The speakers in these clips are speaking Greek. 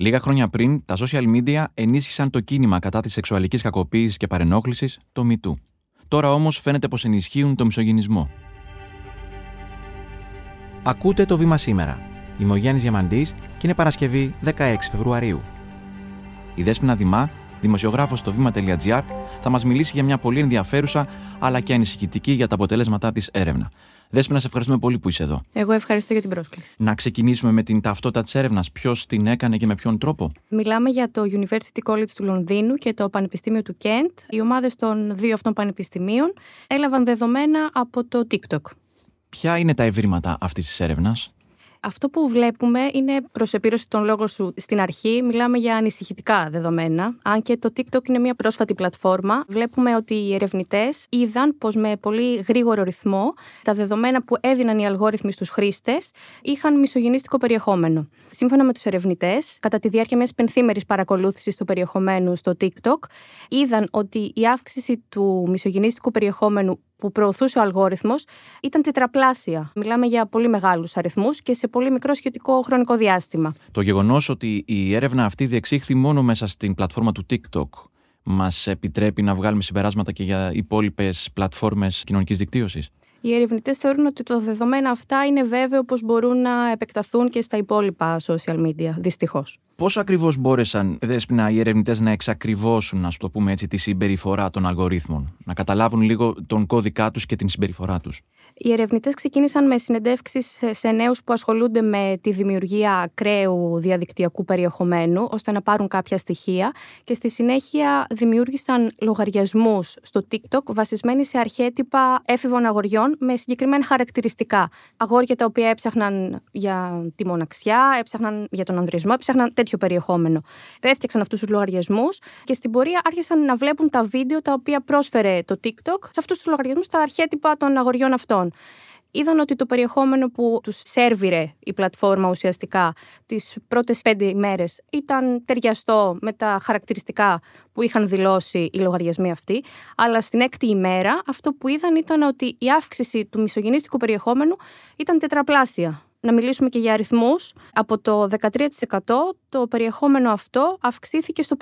Λίγα χρόνια πριν, τα social media ενίσχυσαν το κίνημα κατά της σεξουαλικής κακοποίησης και παρενόχλησης, το MeToo. Τώρα όμως φαίνεται πως ενισχύουν το μισογενισμό. Ακούτε το βήμα σήμερα. Είμαι ο Γιάννης Διαμαντής και είναι Παρασκευή 16 Φεβρουαρίου. Η Δέσποινα Δημά, δημοσιογράφος στο βήμα.gr, θα μας μιλήσει για μια πολύ ενδιαφέρουσα αλλά και ανησυχητική για τα αποτέλεσματά της έρευνα. Δέσποινα, σε ευχαριστούμε πολύ που είσαι εδώ. Εγώ ευχαριστώ για την πρόσκληση. Να ξεκινήσουμε με την ταυτότητα της έρευνας. Ποιος την έκανε και με ποιον τρόπο; Μιλάμε για το University College του Λονδίνου και το Πανεπιστήμιο του Κέντ. Οι ομάδες των δύο αυτών πανεπιστημίων έλαβαν δεδομένα από το TikTok. Ποια είναι τα ευρήματα αυτής της έρευνας, αυτό που βλέπουμε είναι προ επίρρωση των λόγων σου στην αρχή. Μιλάμε για ανησυχητικά δεδομένα. Αν και το TikTok είναι μια πρόσφατη πλατφόρμα, βλέπουμε ότι οι ερευνητές είδαν πως με πολύ γρήγορο ρυθμό τα δεδομένα που έδιναν οι αλγόριθμοι στους χρήστες είχαν μισογενίστικο περιεχόμενο. Σύμφωνα με τους ερευνητές, κατά τη διάρκεια μιας πενθήμερης παρακολούθησης του περιεχομένου στο TikTok, είδαν ότι η αύξηση του μισογενίστικου περιεχόμενου που προωθούσε ο αλγόριθμος ήταν τετραπλάσια. Μιλάμε για πολύ μεγάλους αριθμούς και σε πολύ μικρό σχετικό χρονικό διάστημα. Το γεγονός ότι η έρευνα αυτή διεξήχθη μόνο μέσα στην πλατφόρμα του TikTok μας επιτρέπει να βγάλουμε συμπεράσματα και για υπόλοιπες πλατφόρμες κοινωνικής δικτύωσης; Οι ερευνητές θεωρούν ότι τα δεδομένα αυτά είναι βέβαιο πως μπορούν να επεκταθούν και στα υπόλοιπα social media, δυστυχώς. Πώς ακριβώς μπόρεσαν δέσποινα, οι ερευνητές να εξακριβώσουν, ας το πούμε έτσι, τη συμπεριφορά των αλγορίθμων, να καταλάβουν λίγο τον κώδικά τους και την συμπεριφορά τους. Οι ερευνητές ξεκίνησαν με συνεντεύξεις σε νέους που ασχολούνται με τη δημιουργία ακραίου διαδικτυακού περιεχομένου, ώστε να πάρουν κάποια στοιχεία και στη συνέχεια δημιούργησαν λογαριασμούς στο TikTok βασισμένοι σε αρχέτυπα έφηβων αγοριών με συγκεκριμένα χαρακτηριστικά. Αγόρια τα οποία έψαχναν για τη μοναξιά, έψαχναν για τον ανδρισμό, έψαχναν τέτοιο περιεχόμενο. Έφτιαξαν αυτούς τους λογαριασμούς και στην πορεία άρχισαν να βλέπουν τα βίντεο τα οποία πρόσφερε το TikTok σε αυτούς τους λογαριασμούς, τα αρχέτυπα των αγοριών αυτών. Είδαν ότι το περιεχόμενο που τους σέρβιρε η πλατφόρμα ουσιαστικά τις πρώτες πέντε ημέρες ήταν ταιριαστό με τα χαρακτηριστικά που είχαν δηλώσει οι λογαριασμοί αυτοί. Αλλά στην έκτη ημέρα αυτό που είδαν ήταν ότι η αύξηση του μισογενίστικου περιεχόμενου ήταν τετραπλάσια να μιλήσουμε και για αριθμούς. Από το 13% το περιεχόμενο αυτό αυξήθηκε στο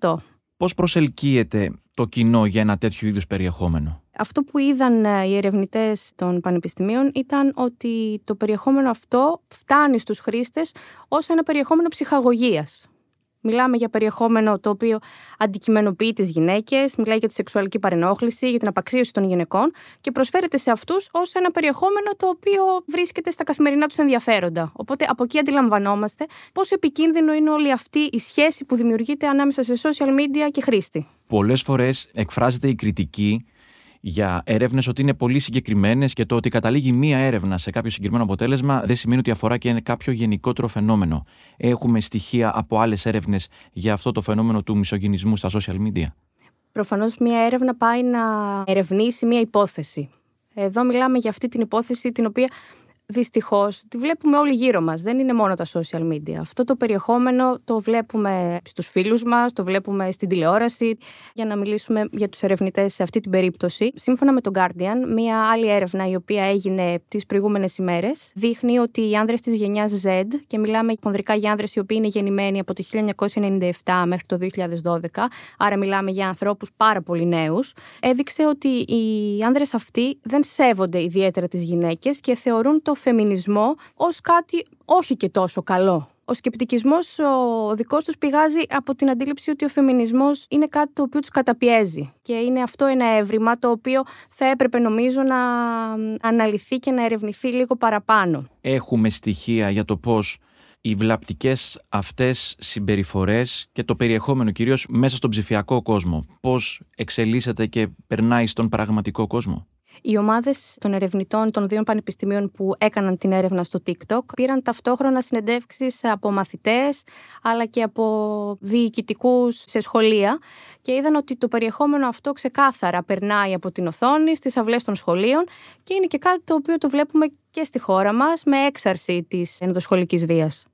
56%. Πώς προσελκύεται το κοινό για ένα τέτοιο είδους περιεχόμενο; Αυτό που είδαν ε, οι ερευνητές των πανεπιστημίων ήταν ότι το περιεχόμενο αυτό φτάνει στους χρήστες ως ένα περιεχόμενο ψυχαγωγίας. Μιλάμε για περιεχόμενο το οποίο αντικειμενοποιεί τις γυναίκες, μιλάει για τη σεξουαλική παρενόχληση, για την απαξίωση των γυναικών και προσφέρεται σε αυτούς ως ένα περιεχόμενο το οποίο βρίσκεται στα καθημερινά τους ενδιαφέροντα. Οπότε από εκεί αντιλαμβανόμαστε πόσο επικίνδυνο είναι όλη αυτή η σχέση που δημιουργείται ανάμεσα σε social media και χρήστη. Πολλές φορές εκφράζεται η κριτική για έρευνες ότι είναι πολύ συγκεκριμένες και το ότι καταλήγει μία έρευνα σε κάποιο συγκεκριμένο αποτέλεσμα δεν σημαίνει ότι αφορά και κάποιο γενικότερο φαινόμενο. Έχουμε στοιχεία από άλλες έρευνες για αυτό το φαινόμενο του μισογενισμού στα social media; Προφανώς μία έρευνα πάει να ερευνήσει μία υπόθεση. Εδώ μιλάμε για αυτή την υπόθεση την οποία Δυστυχώς, τη βλέπουμε όλοι γύρω μας. Δεν είναι μόνο τα social media. Αυτό το περιεχόμενο το βλέπουμε στους φίλους μας, το βλέπουμε στην τηλεόραση. Για να μιλήσουμε για τους ερευνητές σε αυτή την περίπτωση, σύμφωνα με τον Guardian, μία άλλη έρευνα η οποία έγινε τις προηγούμενες ημέρες δείχνει ότι οι άνδρες της γενιάς Z, και μιλάμε χονδρικά για άνδρες οι οποίοι είναι γεννημένοι από το 1997 μέχρι το 2012, άρα μιλάμε για ανθρώπους πάρα πολύ νέους, έδειξε ότι οι άνδρες αυτοί δεν σέβονται ιδιαίτερα τις γυναίκες και θεωρούν το φεμινισμό ως κάτι όχι και τόσο καλό. Ο σκεπτικισμός ο δικός τους πηγάζει από την αντίληψη ότι ο φεμινισμός είναι κάτι το οποίο τους καταπιέζει και είναι αυτό ένα έβριμα το οποίο θα έπρεπε νομίζω να αναλυθεί και να ερευνηθεί λίγο παραπάνω. Έχουμε στοιχεία για το πώς οι βλαπτικές αυτές συμπεριφορές και το περιεχόμενο κυρίως μέσα στον ψηφιακό κόσμο, πώς εξελίσσεται και περνάει στον πραγματικό κόσμο. Οι ομάδες των ερευνητών των δύο πανεπιστημίων που έκαναν την έρευνα στο TikTok πήραν ταυτόχρονα συνεντεύξεις από μαθητές αλλά και από διοικητικούς σε σχολεία και είδαν ότι το περιεχόμενο αυτό ξεκάθαρα περνάει από την οθόνη στις αυλές των σχολείων και είναι και κάτι το οποίο το βλέπουμε και στη χώρα μας με έξαρση της ενδοσχολικής βίας.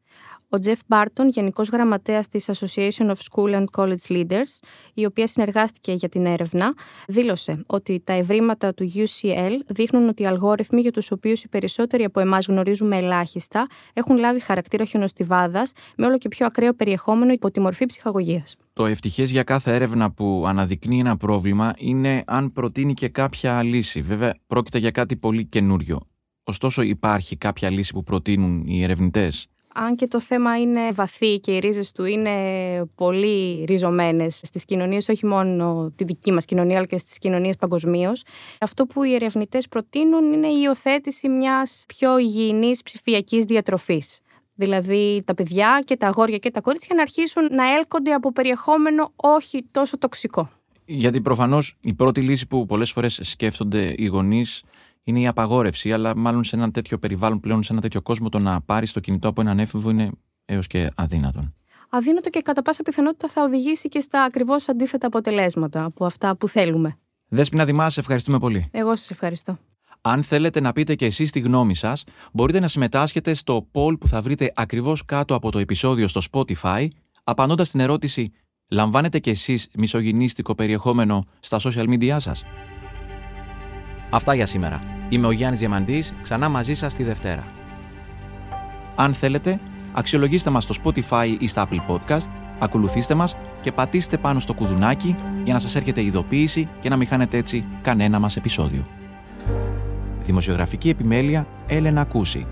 Ο Τζεφ Μπάρτον, Γενικός Γραμματέας της Association of School and College Leaders, η οποία συνεργάστηκε για την έρευνα, δήλωσε ότι τα ευρήματα του UCL δείχνουν ότι οι αλγόριθμοι για τους οποίους οι περισσότεροι από εμάς γνωρίζουμε ελάχιστα έχουν λάβει χαρακτήρα χιονοστιβάδας με όλο και πιο ακραίο περιεχόμενο υπό τη μορφή ψυχαγωγίας. Το ευτυχές για κάθε έρευνα που αναδεικνύει ένα πρόβλημα είναι αν προτείνει και κάποια λύση. Βέβαια, πρόκειται για κάτι πολύ καινούριο. Ωστόσο, υπάρχει κάποια λύση που προτείνουν οι ερευνητές; Αν και το θέμα είναι βαθύ και οι ρίζες του είναι πολύ ριζωμένες στις κοινωνίες, όχι μόνο τη δική μας κοινωνία, αλλά και στις κοινωνίες παγκοσμίως. Αυτό που οι ερευνητές προτείνουν είναι η υιοθέτηση μιας πιο υγιεινής ψηφιακής διατροφής. Δηλαδή τα παιδιά και τα αγόρια και τα κορίτσια να αρχίσουν να έλκονται από περιεχόμενο όχι τόσο τοξικό. Γιατί προφανώς η πρώτη λύση που πολλές φορές σκέφτονται οι γονείς είναι η απαγόρευση, αλλά μάλλον σε ένα τέτοιο περιβάλλον πλέον, σε ένα τέτοιο κόσμο, το να πάρει το κινητό από έναν έφηβο είναι έως και αδύνατον. Αδύνατο και κατά πάσα πιθανότητα θα οδηγήσει και στα ακριβώς αντίθετα αποτελέσματα από αυτά που θέλουμε. Δέσποινα Δημά, σε ευχαριστούμε πολύ. Εγώ σας ευχαριστώ. Αν θέλετε να πείτε και εσείς τη γνώμη σας, μπορείτε να συμμετάσχετε στο poll που θα βρείτε ακριβώς κάτω από το επεισόδιο στο Spotify, απαντώντας την ερώτηση «Λαμβάνετε και εσείς μισογυνίστικο περιεχόμενο στα social media σας» Αυτά για σήμερα. Είμαι ο Γιάννης Διαμαντής, ξανά μαζί σας τη Δευτέρα. Αν θέλετε, αξιολογήστε μας στο Spotify ή στα Apple Podcast, ακολουθήστε μας και πατήστε πάνω στο κουδουνάκι για να σας έρχεται ειδοποίηση και να μην χάνετε έτσι κανένα μας επεισόδιο. Δημοσιογραφική επιμέλεια Έλενα Κούση.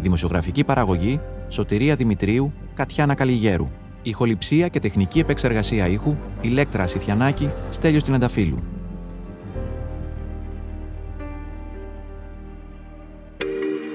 Δημοσιογραφική παραγωγή Σωτηρία Δημητρίου, Κατιάνα Καλιγέρου. Ηχοληψία και τεχνική επεξεργασία ήχου Ηλέκτρα Σιθιανάκη, Στέλιος Τινανταφύλου.